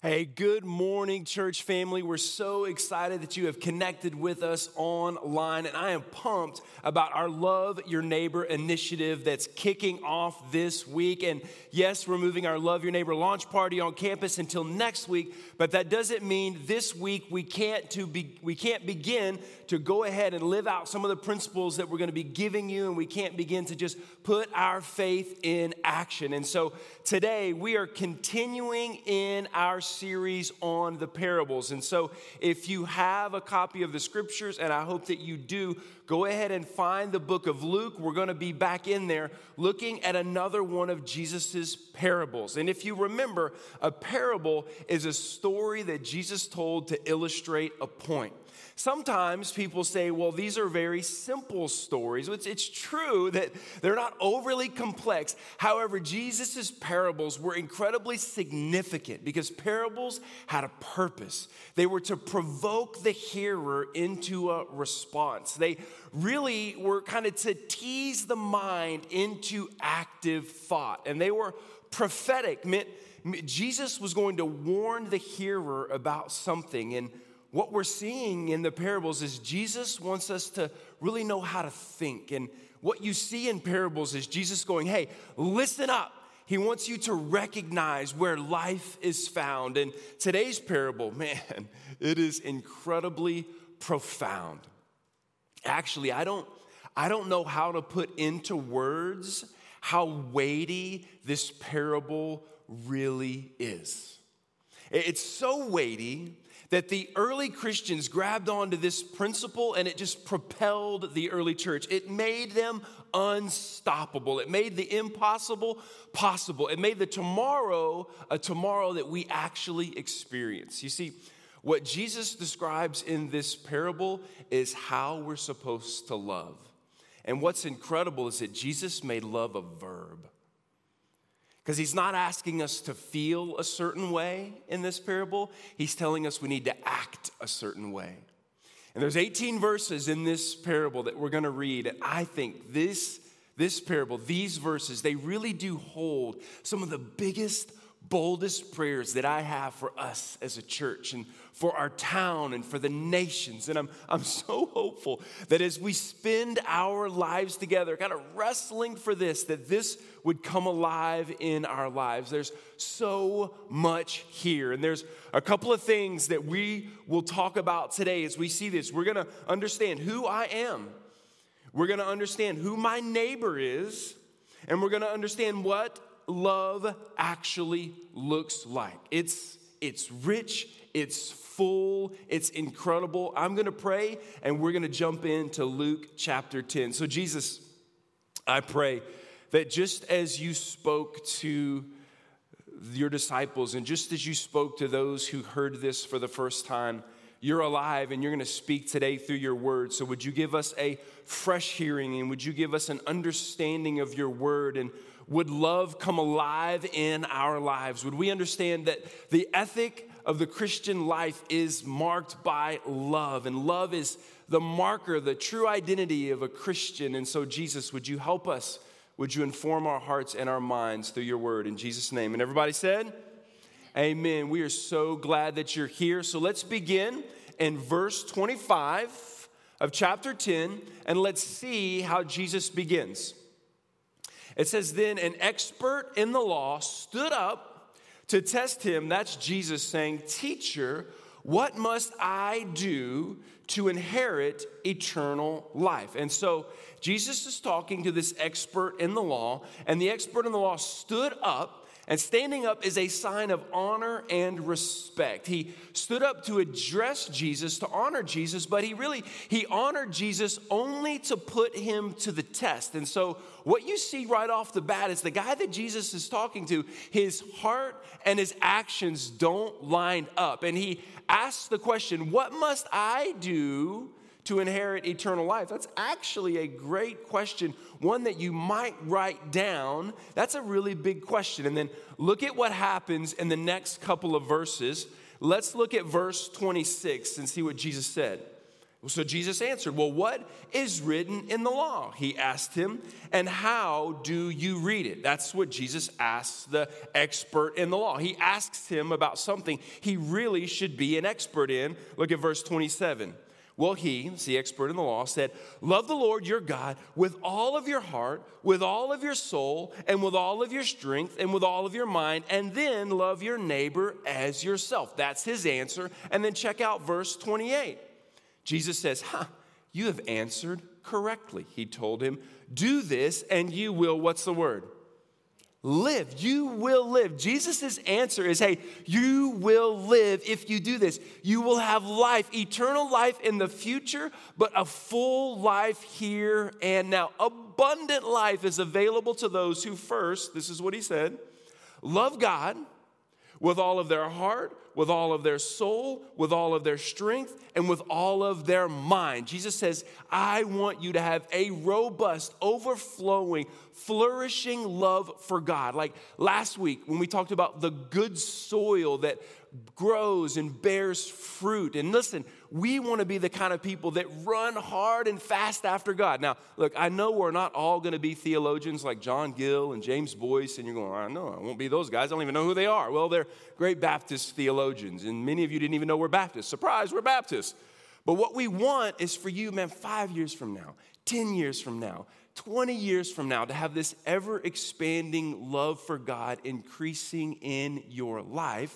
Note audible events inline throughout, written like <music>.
Hey, good morning, church family. We're so excited that you have connected with us online, and I am pumped about our Love Your Neighbor initiative that's kicking off this week. And yes, we're moving our Love Your Neighbor launch party on campus until next week, but that doesn't mean this week we can't, to be, we can't begin to go ahead and live out some of the principles that we're going to be giving you, and we can't begin to just put our faith in action. And so today we are continuing in our series on the parables. And so, if you have a copy of the scriptures, and I hope that you do, go ahead and find the book of Luke. We're going to be back in there looking at another one of Jesus's parables. And if you remember, a parable is a story that Jesus told to illustrate a point. Sometimes people say, well, these are very simple stories. It's, it's true that they're not overly complex. However, Jesus' parables were incredibly significant because parables had a purpose. They were to provoke the hearer into a response. They really were kind of to tease the mind into active thought. And they were prophetic, meant Jesus was going to warn the hearer about something. And what we're seeing in the parables is Jesus wants us to really know how to think. And what you see in parables is Jesus going, hey, listen up. He wants you to recognize where life is found. And today's parable, <laughs> man, it is incredibly profound. Actually, I don't, I don't know how to put into words how weighty this parable really is. It's so weighty that the early Christians grabbed onto this principle and it just propelled the early church. It made them unstoppable. It made the impossible possible. It made the tomorrow a tomorrow that we actually experience. You see, what Jesus describes in this parable is how we're supposed to love. And what's incredible is that Jesus made love a verb. Because he's not asking us to feel a certain way in this parable, he's telling us we need to act a certain way. And there's 18 verses in this parable that we're going to read, and I think this this parable, these verses, they really do hold some of the biggest boldest prayers that I have for us as a church and for our town and for the nations. And I'm, I'm so <laughs> hopeful that as we spend our lives together, kind of wrestling for this, that this would come alive in our lives. There's so much here. And there's a couple of things that we will talk about today as we see this. We're going to understand who I am, we're going to understand who my neighbor is, and we're going to understand what love actually looks like. It's, it's rich, it's full, it's incredible. I'm gonna pray and we're gonna jump into Luke chapter 10. So, Jesus, I pray that just as you spoke to your disciples and just as you spoke to those who heard this for the first time, you're alive and you're going to speak today through your word. So, would you give us a fresh hearing and would you give us an understanding of your word and would love come alive in our lives? Would we understand that the ethic of the Christian life is marked by love, and love is the marker, the true identity of a Christian? And so, Jesus, would you help us? Would you inform our hearts and our minds through your word in Jesus' name? And everybody said, Amen. We are so glad that you're here. So let's begin in verse 25 of chapter 10, and let's see how Jesus begins. It says, Then an expert in the law stood up to test him. That's Jesus saying, Teacher, what must I do to inherit eternal life? And so Jesus is talking to this expert in the law, and the expert in the law stood up and standing up is a sign of honor and respect. He stood up to address Jesus, to honor Jesus, but he really he honored Jesus only to put him to the test. And so what you see right off the bat is the guy that Jesus is talking to, his heart and his actions don't line up. And he asks the question, "What must I do to inherit eternal life? That's actually a great question, one that you might write down. That's a really big question. And then look at what happens in the next couple of verses. Let's look at verse 26 and see what Jesus said. So Jesus answered, Well, what is written in the law? He asked him, And how do you read it? That's what Jesus asks the expert in the law. He asks him about something he really should be an expert in. Look at verse 27. Well, he, the expert in the law, said, Love the Lord your God with all of your heart, with all of your soul, and with all of your strength, and with all of your mind, and then love your neighbor as yourself. That's his answer. And then check out verse 28. Jesus says, Huh, you have answered correctly. He told him, Do this and you will, what's the word? Live. You will live. Jesus' answer is, Hey, you will live if you do this. You will have life, eternal life in the future, but a full life here and now. Abundant life is available to those who first, this is what he said, love God with all of their heart, with all of their soul, with all of their strength, and with all of their mind. Jesus says, I want you to have a robust, overflowing, flourishing love for God. Like last week when we talked about the good soil that grows and bears fruit. And listen, we want to be the kind of people that run hard and fast after God. Now, look, I know we're not all going to be theologians like John Gill and James Boyce, and you're going, I know, I won't be those guys. I don't even know who they are. Well, they're great Baptist theologians, and many of you didn't even know we're Baptists. Surprise, we're Baptists. But what we want is for you, man, five years from now, 10 years from now, 20 years from now, to have this ever expanding love for God increasing in your life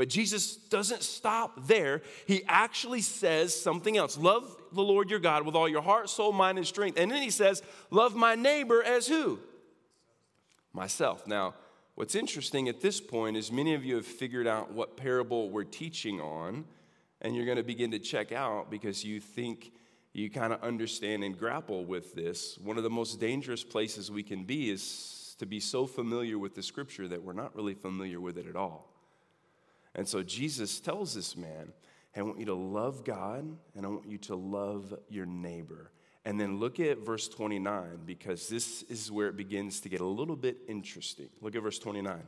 but Jesus doesn't stop there. He actually says something else Love the Lord your God with all your heart, soul, mind, and strength. And then he says, Love my neighbor as who? Myself. Now, what's interesting at this point is many of you have figured out what parable we're teaching on, and you're going to begin to check out because you think you kind of understand and grapple with this. One of the most dangerous places we can be is to be so familiar with the scripture that we're not really familiar with it at all. And so Jesus tells this man, I want you to love God and I want you to love your neighbor. And then look at verse 29 because this is where it begins to get a little bit interesting. Look at verse 29.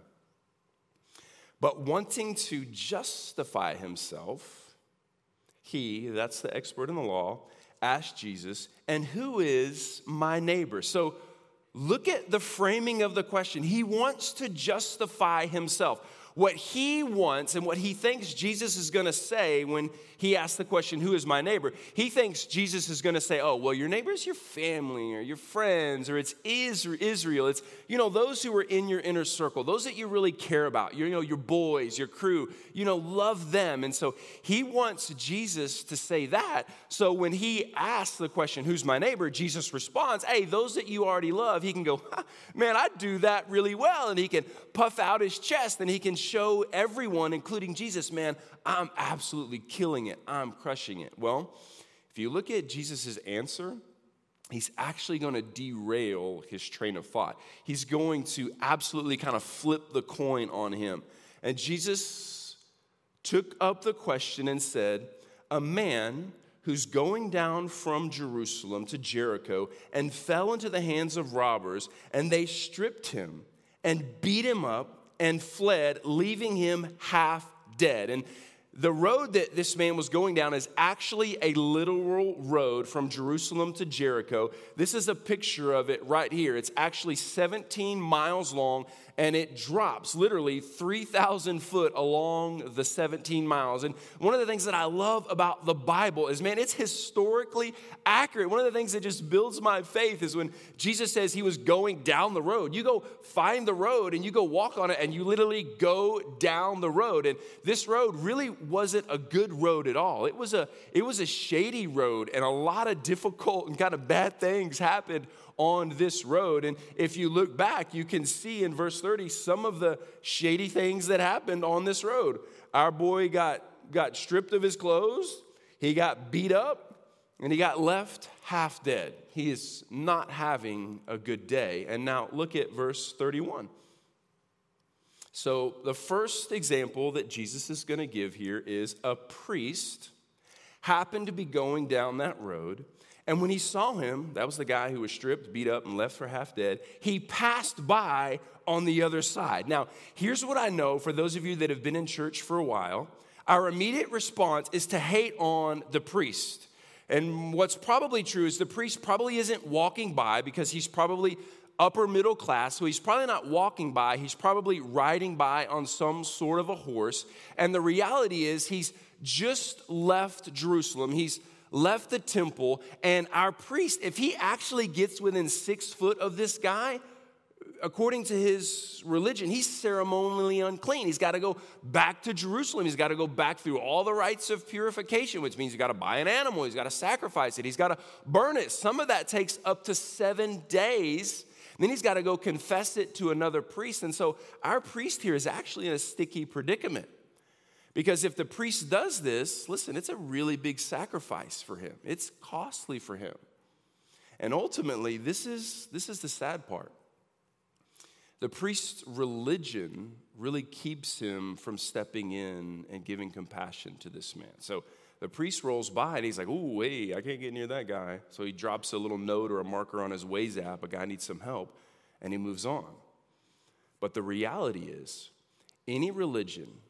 But wanting to justify himself, he, that's the expert in the law, asked Jesus, And who is my neighbor? So look at the framing of the question. He wants to justify himself what he wants and what he thinks Jesus is going to say when he asks the question, Who is my neighbor? He thinks Jesus is going to say, Oh, well, your neighbor is your family or your friends or it's Israel. It's, you know, those who are in your inner circle, those that you really care about, you know, your boys, your crew, you know, love them. And so he wants Jesus to say that. So when he asks the question, Who's my neighbor? Jesus responds, Hey, those that you already love, he can go, Man, I do that really well. And he can puff out his chest and he can show everyone, including Jesus, man, I'm absolutely killing it. I'm crushing it. Well, if you look at Jesus' answer, he's actually going to derail his train of thought. He's going to absolutely kind of flip the coin on him. And Jesus took up the question and said, A man who's going down from Jerusalem to Jericho and fell into the hands of robbers, and they stripped him and beat him up and fled, leaving him half dead. And the road that this man was going down is actually a literal road from Jerusalem to Jericho. This is a picture of it right here. It's actually 17 miles long and it drops literally 3,000 foot along the 17 miles. And one of the things that I love about the Bible is, man, it's historically accurate. One of the things that just builds my faith is when Jesus says he was going down the road. You go find the road and you go walk on it and you literally go down the road. And this road really wasn't a good road at all. It was a, it was a shady road and a lot of difficult and kind of bad things happened on this road. And if you look back, you can see in verse 30 some of the shady things that happened on this road. Our boy got, got stripped of his clothes, he got beat up, and he got left half dead. He is not having a good day. And now look at verse 31. So, the first example that Jesus is going to give here is a priest happened to be going down that road and when he saw him, that was the guy who was stripped, beat up, and left for half dead, he passed by on the other side. Now, here's what I know for those of you that have been in church for a while our immediate response is to hate on the priest. And what's probably true is the priest probably isn't walking by because he's probably upper middle class, so he's probably not walking by, he's probably riding by on some sort of a horse. And the reality is, he's just left Jerusalem. He's left the temple, and our priest, if he actually gets within six foot of this guy, according to his religion, he's ceremonially unclean. He's got to go back to Jerusalem. He's got to go back through all the rites of purification, which means he's got to buy an animal, he's got to sacrifice it, he's got to burn it. Some of that takes up to seven days. Then he's got to go confess it to another priest. And so our priest here is actually in a sticky predicament. Because if the priest does this, listen, it's a really big sacrifice for him. It's costly for him. And ultimately, this is, this is the sad part. The priest's religion really keeps him from stepping in and giving compassion to this man. So the priest rolls by and he's like, "Ooh, wait, I can't get near that guy." So he drops a little note or a marker on his Waze app. A guy needs some help, and he moves on. But the reality is, any religion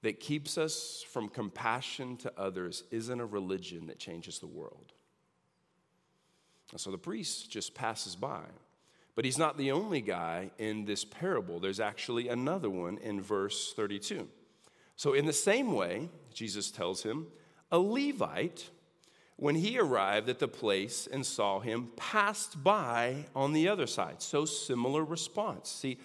that keeps us from compassion to others isn't a religion that changes the world. And so the priest just passes by. But he's not the only guy in this parable. There's actually another one in verse 32. So, in the same way, Jesus tells him, a Levite, when he arrived at the place and saw him, passed by on the other side. So, similar response. See,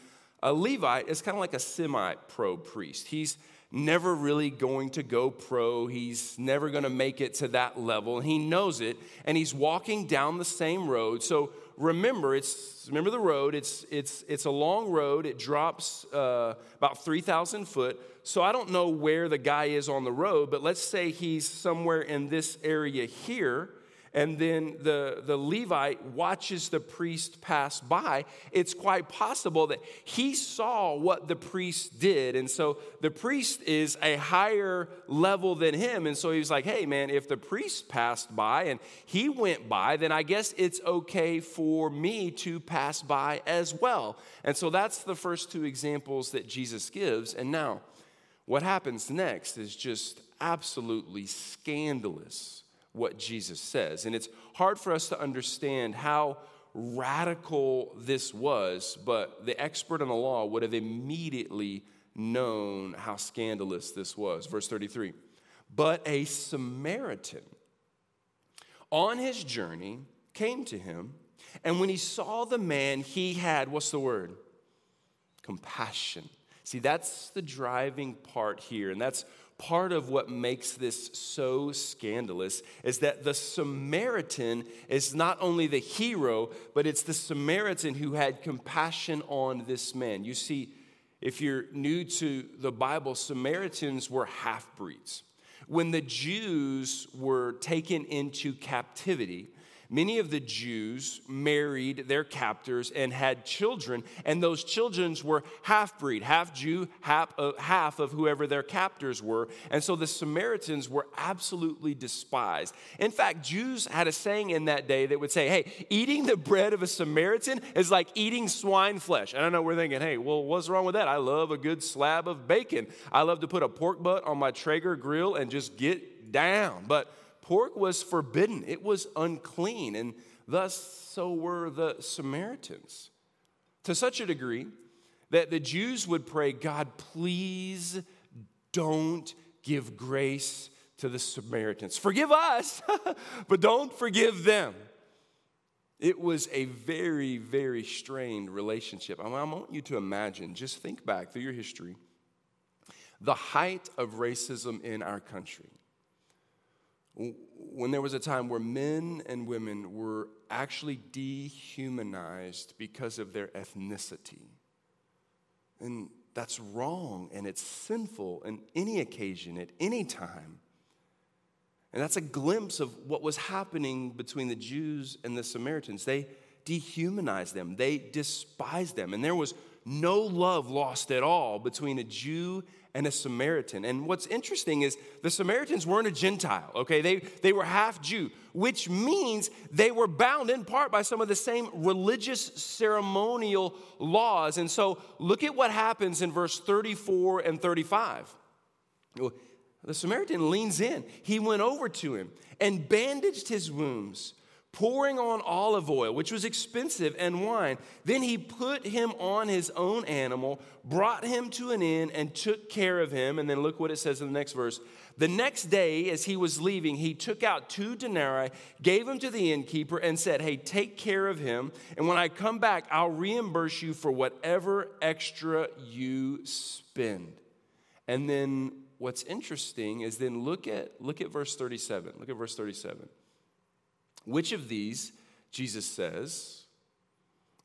a Levite is kind of like a semi pro priest. He's never really going to go pro. He's never going to make it to that level. He knows it, and he's walking down the same road. So, remember, it's remember the road. It's it's it's a long road. It drops uh, about three thousand foot. So I don't know where the guy is on the road, but let's say he's somewhere in this area here and then the, the Levite watches the priest pass by, it's quite possible that he saw what the priest did. And so the priest is a higher level than him. And so he was like, hey, man, if the priest passed by and he went by, then I guess it's okay for me to pass by as well. And so that's the first two examples that Jesus gives. And now, what happens next is just absolutely scandalous what Jesus says. And it's hard for us to understand how radical this was, but the expert in the law would have immediately known how scandalous this was. Verse 33 But a Samaritan on his journey came to him, and when he saw the man, he had, what's the word? Compassion. See, that's the driving part here, and that's part of what makes this so scandalous is that the Samaritan is not only the hero, but it's the Samaritan who had compassion on this man. You see, if you're new to the Bible, Samaritans were half breeds. When the Jews were taken into captivity, many of the Jews married their captors and had children, and those children were half breed, half Jew, half, uh, half of whoever their captors were. And so the Samaritans were absolutely despised. In fact, Jews had a saying in that day that would say, hey, eating the bread of a Samaritan is like eating swine flesh. And I know we're thinking, hey, well, what's wrong with that? I love a good slab of bacon. I love to put a pork butt on my Traeger grill and just get down. But pork was forbidden, it was unclean, and thus so were the Samaritans. To such a degree that the Jews would pray, God, please don't give grace to the Samaritans. Forgive us, <laughs> but don't forgive them. It was a very, very strained relationship. I want you to imagine, just think back through your history, the height of racism in our country when there was a time where men and women were actually dehumanized because of their ethnicity. And that's wrong and it's sinful in any occasion, at any time. And that's a glimpse of what was happening between the Jews and the Samaritans. They dehumanized them, they despised them, and there was no love lost at all between a Jew and a Samaritan. And what's interesting is the Samaritans weren't a Gentile, okay? They, they were half Jew, which means they were bound in part by some of the same religious ceremonial laws. And so look at what happens in verse 34 and 35. The Samaritan leans in. He went over to him and bandaged his wounds, pouring on olive oil, which was expensive, and wine. Then he put him on his own animal, brought him to an inn, and took care of him. And then look what it says in the next verse. The next day, as he was leaving, he took out two denarii, gave them to the innkeeper, and said, Hey, take care of him. And when I come back, I'll reimburse you for whatever extra you spend. And then what's interesting is then look at look at verse 37. Look at verse 37. Which of these, Jesus says,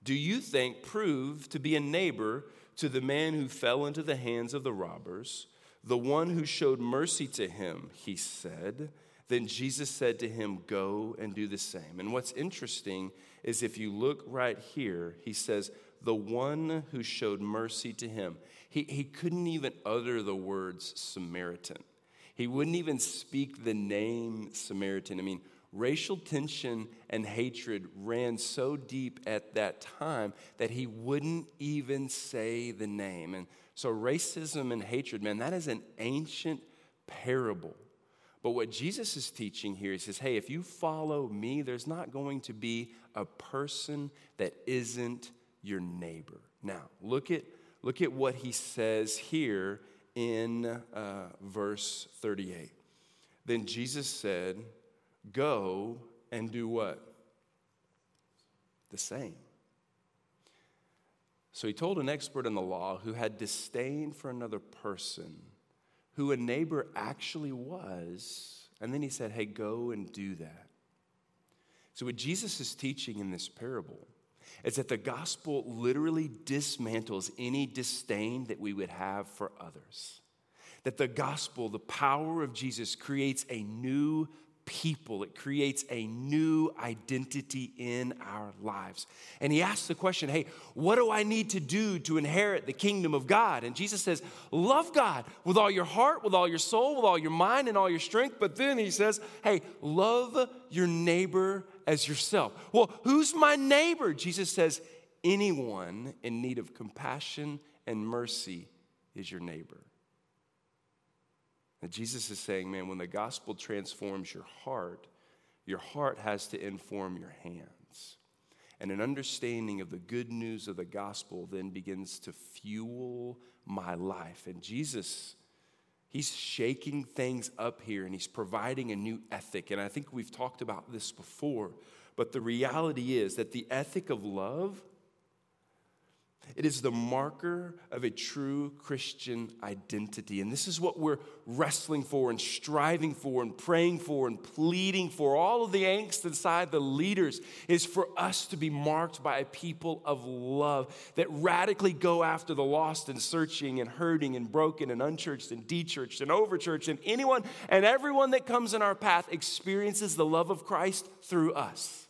do you think proved to be a neighbor to the man who fell into the hands of the robbers? The one who showed mercy to him, he said. Then Jesus said to him, Go and do the same. And what's interesting is if you look right here, he says, The one who showed mercy to him. He, he couldn't even utter the words Samaritan. He wouldn't even speak the name Samaritan. I mean, racial tension and hatred ran so deep at that time that he wouldn't even say the name. And so, racism and hatred, man, that is an ancient parable. But what Jesus is teaching here, he says, hey, if you follow me, there's not going to be a person that isn't your neighbor. Now, look at Look at what he says here in uh, verse 38. Then Jesus said, Go and do what? The same. So he told an expert in the law who had disdain for another person, who a neighbor actually was, and then he said, Hey, go and do that. So, what Jesus is teaching in this parable is that the gospel literally dismantles any disdain that we would have for others. That the gospel, the power of Jesus, creates a new people. It creates a new identity in our lives. And he asks the question hey, what do I need to do to inherit the kingdom of God? And Jesus says, love God with all your heart, with all your soul, with all your mind, and all your strength. But then he says, hey, love your neighbor as yourself. Well, who's my neighbor? Jesus says, anyone in need of compassion and mercy is your neighbor. And Jesus is saying, man, when the gospel transforms your heart, your heart has to inform your hands. And an understanding of the good news of the gospel then begins to fuel my life. And Jesus, he's shaking things up here and he's providing a new ethic. And I think we've talked about this before, but the reality is that the ethic of love it is the marker of a true Christian identity. And this is what we're wrestling for and striving for and praying for and pleading for. All of the angst inside the leaders is for us to be marked by a people of love that radically go after the lost and searching and hurting and broken and unchurched and dechurched and overchurched. And anyone and everyone that comes in our path experiences the love of Christ through us.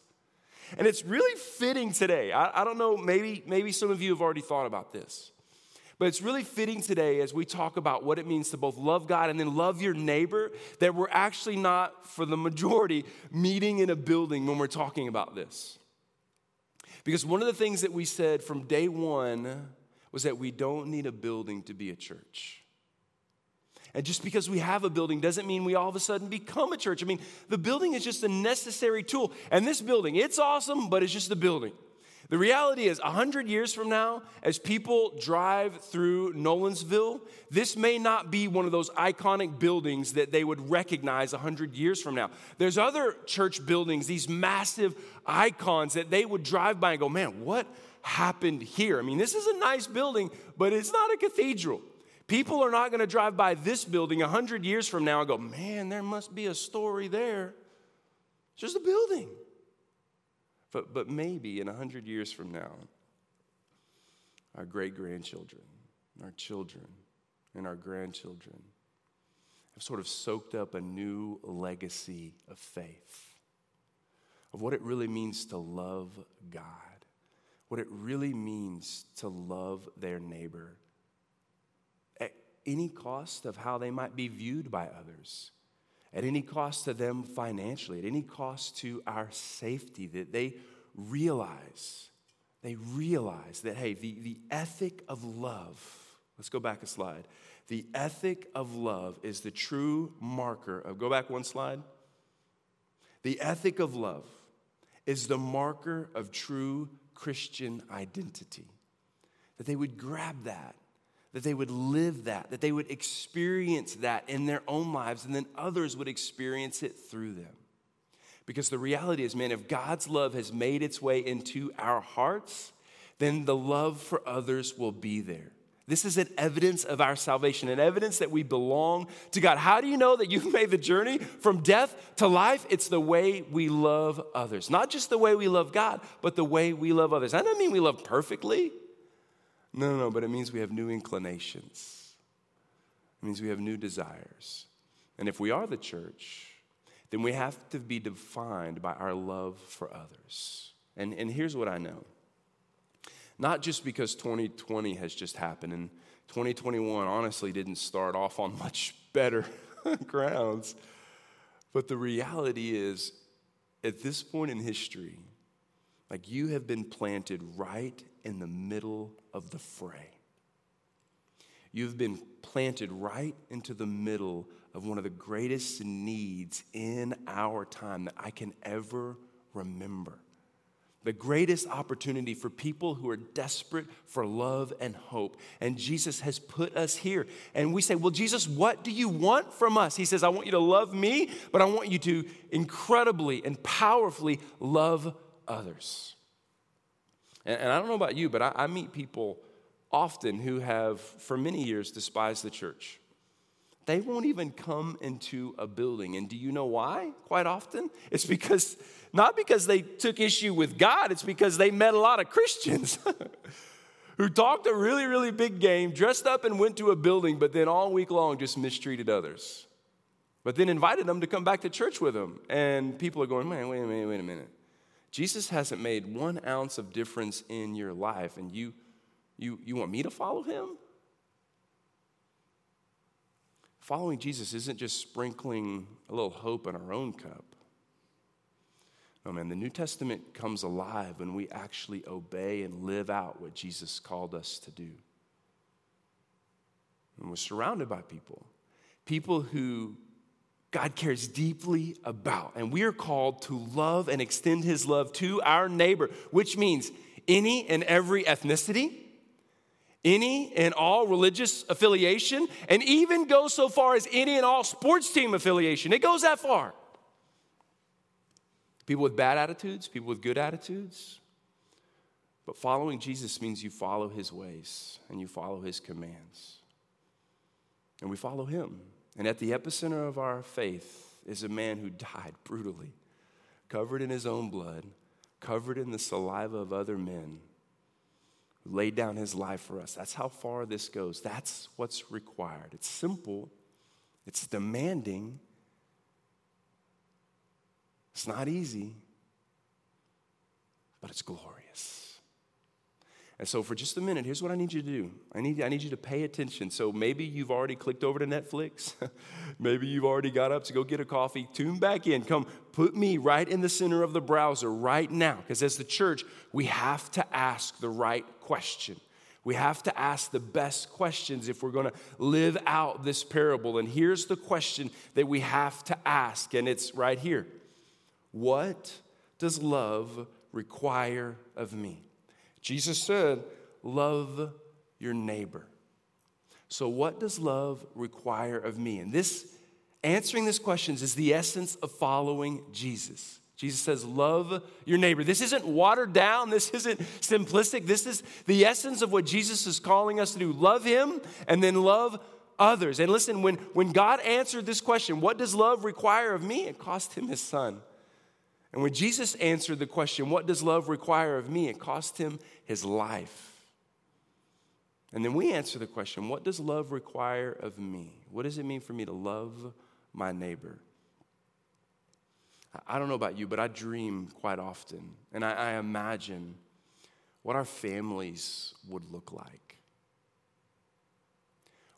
And it's really fitting today. I, I, don't know, maybe, maybe some of you have already thought about this. But it's really fitting today as we talk about what it means to both love God and then love your neighbor that we're actually not, for the majority, meeting in a building when we're talking about this. Because one of the things that we said from day one was that we don't need a building to be a church. And just because we have a building doesn't mean we all of a sudden become a church. I mean, the building is just a necessary tool. And this building, it's awesome, but it's just a building. The reality is, 100 years from now, as people drive through Nolensville, this may not be one of those iconic buildings that they would recognize 100 years from now. There's other church buildings, these massive icons that they would drive by and go, man, what happened here? I mean, this is a nice building, but it's not a cathedral. People are not going to drive by this building 100 years from now and go, man, there must be a story there. It's just a building. But, but maybe in 100 years from now, our great grandchildren, our children, and our grandchildren have sort of soaked up a new legacy of faith, of what it really means to love God, what it really means to love their neighbor any cost of how they might be viewed by others, at any cost to them financially, at any cost to our safety, that they realize, they realize that, hey, the, the ethic of love, let's go back a slide. The ethic of love is the true marker of, go back one slide. The ethic of love is the marker of true Christian identity. That they would grab that, that they would live that, that they would experience that in their own lives, and then others would experience it through them. Because the reality is, man, if God's love has made its way into our hearts, then the love for others will be there. This is an evidence of our salvation, an evidence that we belong to God. How do you know that you've <laughs> made the journey from death to life? It's the way we love others. Not just the way we love God, but the way we love others. That doesn't mean we love perfectly. No, no, no, but it means we have new inclinations. It means we have new desires. And if we are the church, then we have to be defined by our love for others. And, and here's what I know not just because 2020 has just happened and 2021 honestly didn't start off on <laughs> much better <laughs> grounds, but the reality is, at this point in history, like you have been planted right in the middle of the fray. You've been planted right into the middle of one of the greatest needs in our time that I can ever remember the greatest opportunity for people who are desperate for love and hope. And Jesus has put us here. And we say, Well, Jesus, what do you want from us? He says, I want you to love me, but I want you to incredibly and powerfully love others. And, and I don't know about you, but I, I meet people often who have, for many years, despised the church. They won't even come into a building. And do you know why? Quite often, it's because not because they took issue with God, it's because they met a lot of Christians <laughs> who talked a really, really big game, dressed up and went to a building, but then all week long just mistreated others. But then invited them to come back to church with them. And people are going, man, wait a minute, wait a minute. Jesus hasn't made one ounce of difference in your life, and you, you, you want me to follow him? Following Jesus isn't just sprinkling a little hope in our own cup. Oh man, the New Testament comes alive when we actually obey and live out what Jesus called us to do. And we're surrounded by people, people who God cares deeply about. And we are called to love and extend his love to our neighbor, which means any and every ethnicity, any and all religious affiliation, and even goes so far as any and all sports team affiliation. It goes that far. People with bad attitudes, people with good attitudes. But following Jesus means you follow his ways and you follow his commands. And we follow him. And at the epicenter of our faith is a man who died brutally, covered in his own blood, covered in the saliva of other men, who laid down his life for us. That's how far this goes. That's what's required. It's simple, it's demanding, it's not easy, but it's glorious. And so, for just a minute, here's what I need you to do I need, I need you to pay attention. So, maybe you've already clicked over to Netflix. <laughs> maybe you've already got up to go get a coffee. Tune back in. Come, put me right in the center of the browser right now. Because as the church, we have to ask the right question. We have to ask the best questions if we're going to live out this parable. And here's the question that we have to ask, and it's right here what does love require of me? Jesus said, Love your neighbor. So, what does love require of me? And this answering these questions is the essence of following Jesus. Jesus says, Love your neighbor. This isn't watered down. This isn't simplistic. This is the essence of what Jesus is calling us to do. Love him and then love others. And listen, when, when God answered this question, What does love require of me? It cost him his son. And when Jesus answered the question, What does love require of me? it cost him his life. And then we answer the question, What does love require of me? What does it mean for me to love my neighbor? I don't know about you, but I dream quite often. And I, I imagine what our families would look like,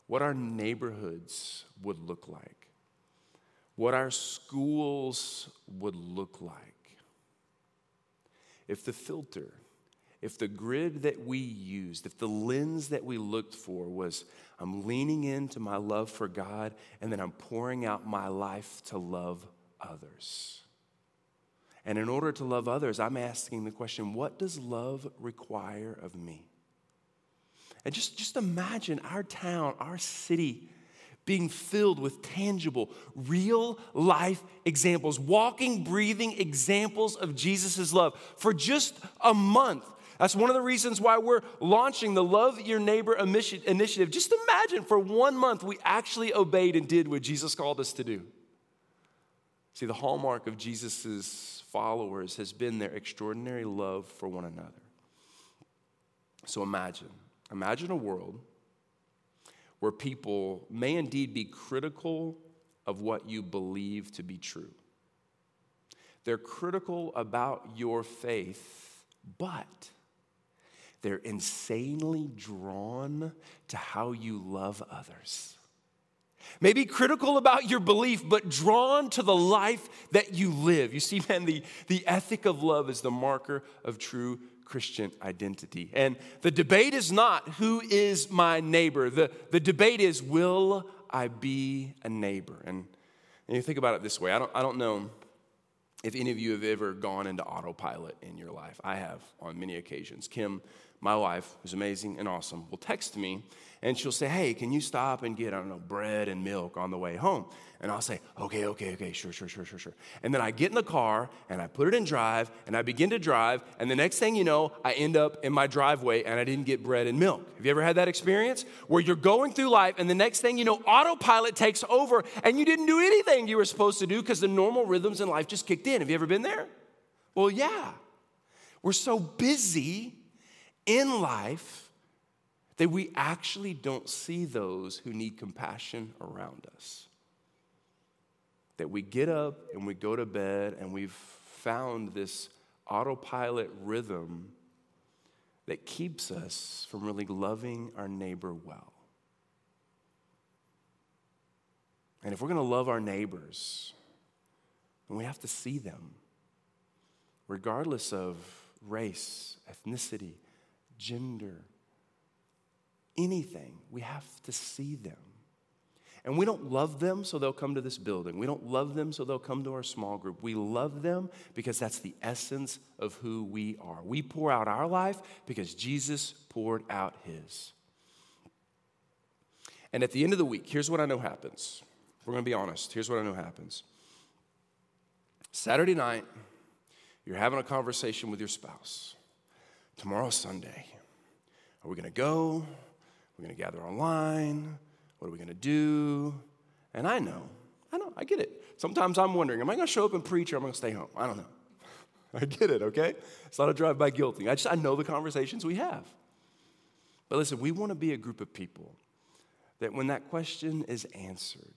what our neighborhoods would look like what our schools would look like. If the filter, if the grid that we used, if the lens that we looked for was, I'm leaning into my love for God, and then I'm pouring out my life to love others. And in order to love others, I'm asking the question what does love require of me? And just, just imagine our town, our city, being filled with tangible, real life examples, walking, breathing examples of Jesus' love for just a month. That's one of the reasons why we're launching the Love Your Neighbor initiative. Just imagine for one month we actually obeyed and did what Jesus called us to do. See, the hallmark of Jesus' followers has been their extraordinary love for one another. So imagine, imagine a world where people may indeed be critical of what you believe to be true. They're critical about your faith, but they're insanely drawn to how you love others. Maybe critical about your belief, but drawn to the life that you live. You see, man, the, the ethic of love is the marker of true Christian identity. And the debate is not who is my neighbor, the, the debate is will I be a neighbor? And, and you think about it this way I don't, I don't know if any of you have ever gone into autopilot in your life. I have on many occasions. Kim my wife, who's amazing and awesome, will text me and she'll say, Hey, can you stop and get, I don't know, bread and milk on the way home? And I'll say, Okay, okay, okay, sure, sure, sure, sure, sure. And then I get in the car and I put it in drive and I begin to drive. And the next thing you know, I end up in my driveway and I didn't get bread and milk. Have you ever had that experience where you're going through life and the next thing you know, autopilot takes over and you didn't do anything you were supposed to do because the normal rhythms in life just kicked in? Have you ever been there? Well, yeah. We're so busy in life that we actually don't see those who need compassion around us. That we get up and we go to bed and we've found this autopilot rhythm that keeps us from really loving our neighbor well. And if we're going to love our neighbors, then we have to see them, regardless of race, ethnicity, gender, anything. We have to see them. And we don't love them so they'll come to this building. We don't love them so they'll come to our small group. We love them because that's the essence of who we are. We pour out our life because Jesus poured out his. And at the end of the week, here's what I know happens. We're going to be honest. Here's what I know happens. Saturday night, you're having a conversation with your spouse. Tomorrow's Sunday. Are we going to go? We're going to gather online. What are we going to do? And I know, I know, I get it. Sometimes I'm wondering, am I going to show up and preach or am I going to stay home? I don't know. <laughs> I get it, okay? It's not a drive by guilt. I just, I know the conversations we have. But listen, we want to be a group of people that when that question is answered,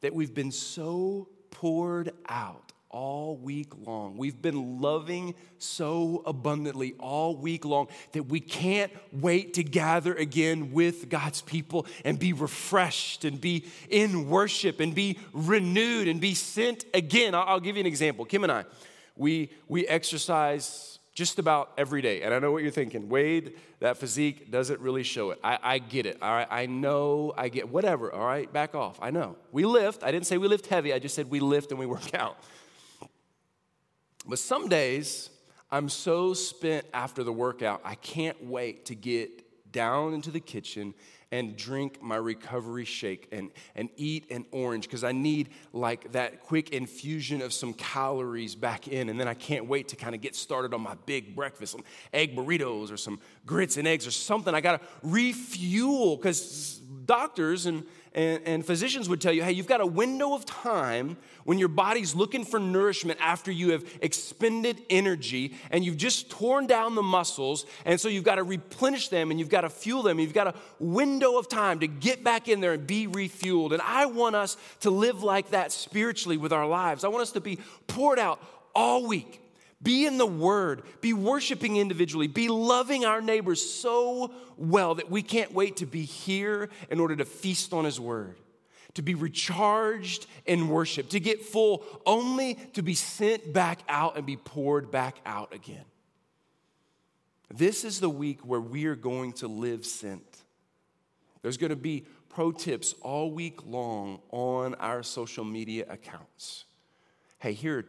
that we've been so poured out all week long. We've been loving so abundantly all week long that we can't wait to gather again with God's people and be refreshed and be in worship and be renewed and be sent again. I'll, give you an example. Kim and I, we, we exercise just about every day. And I know what you're thinking. Wade, that physique doesn't really show it. I, I, get it. All right. I know. I get whatever. All right. Back off. I know. We lift. I didn't say we lift heavy. I just said we lift and we work <laughs> out. But some days, I'm so spent after the workout, I can't wait to get down into the kitchen and drink my recovery shake and, and eat an orange because I need like that quick infusion of some calories back in. And then I can't wait to kind of get started on my big breakfast, some egg burritos or some grits and eggs or something. I got to refuel because doctors and, and, and physicians would tell you hey, you've got a window of time when your body's looking for nourishment after you have expended energy and you've just torn down the muscles. And so you've got to replenish them and you've got to fuel them. You've got a window of time to get back in there and be refueled. And I want us to live like that spiritually with our lives. I want us to be poured out all week be in the Word, be worshiping individually, be loving our neighbors so well that we can't wait to be here in order to feast on His Word, to be recharged in worship, to get full, only to be sent back out and be poured back out again. This is the week where we are going to live sent. There's going to be pro tips all week long on our social media accounts. Hey, here,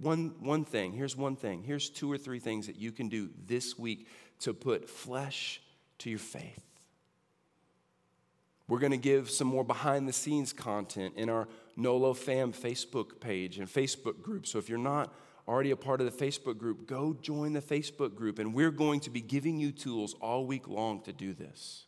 one, one thing, here's one thing. Here's two or three things that you can do this week to put flesh to your faith. We're going to give some more behind the scenes content in our NOLO Fam Facebook page and Facebook group. So if you're not already a part of the Facebook group, go join the Facebook group. And we're going to be giving you tools all week long to do this.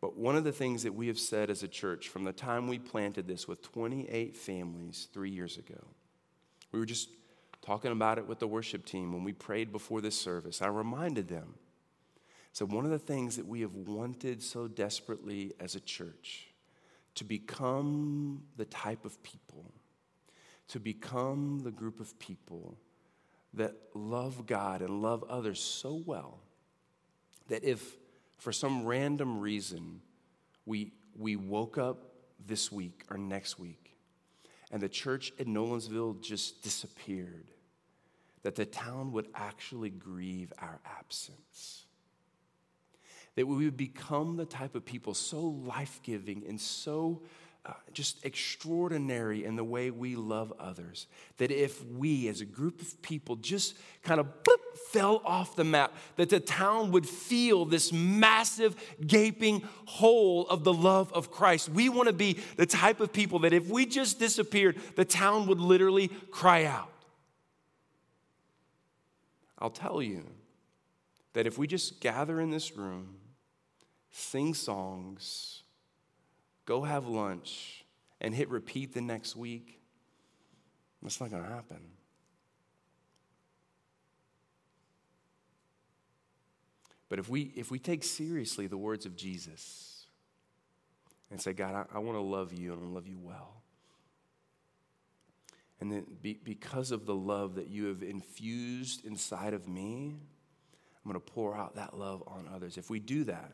But one of the things that we have said as a church from the time we planted this with 28 families three years ago, we were just talking about it with the worship team when we prayed before this service. I reminded them. So, one of the things that we have wanted so desperately as a church to become the type of people, to become the group of people that love God and love others so well that if for some random reason, we, we woke up this week or next week and the church in Nolensville just disappeared, that the town would actually grieve our absence. That we would become the type of people so life giving and so uh, just extraordinary in the way we love others. That if we, as a group of people, just kind of fell off the map, that the town would feel this massive, gaping hole of the love of Christ. We want to be the type of people that if we just disappeared, the town would literally cry out. I'll tell you that if we just gather in this room, sing songs, go have lunch, and hit repeat the next week, that's not going to happen. But if we, if we take seriously the words of Jesus and say, God, I, I want to love you and I love you well. And then be, because of the love that you have infused inside of me, I'm going to pour out that love on others. If we do that,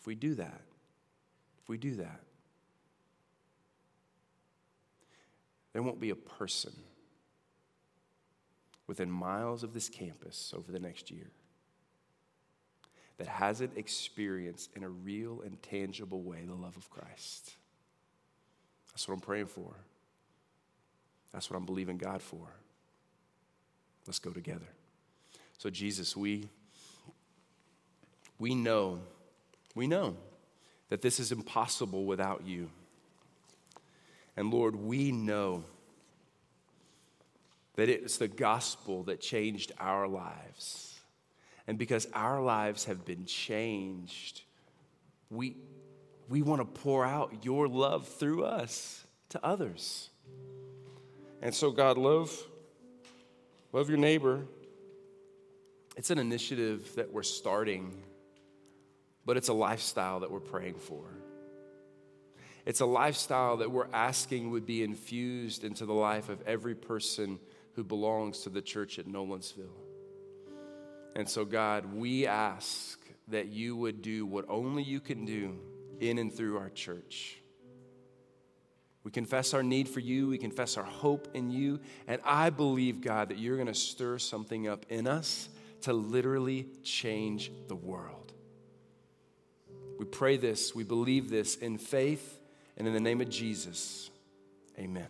if we do that, if we do that, there won't be a person within miles of this campus over the next year that hasn't experienced in a real and tangible way the love of Christ. That's what I'm praying for. That's what I'm believing God for. Let's go together. So, Jesus, we, we know, we know that this is impossible without you. And Lord, we know that it's the gospel that changed our lives. And because our lives have been changed, we, we want to pour out your love through us to others. And so, God, love, love your neighbor. It's an initiative that we're starting, but it's a lifestyle that we're praying for. It's a lifestyle that we're asking would be infused into the life of every person who belongs to the church at Nolensville. And so, God, we ask that you would do what only you can do in and through our church. We confess our need for you. We confess our hope in you. And I believe, God, that you're going to stir something up in us to literally change the world. We pray this, we believe this in faith, and in the name of Jesus, amen.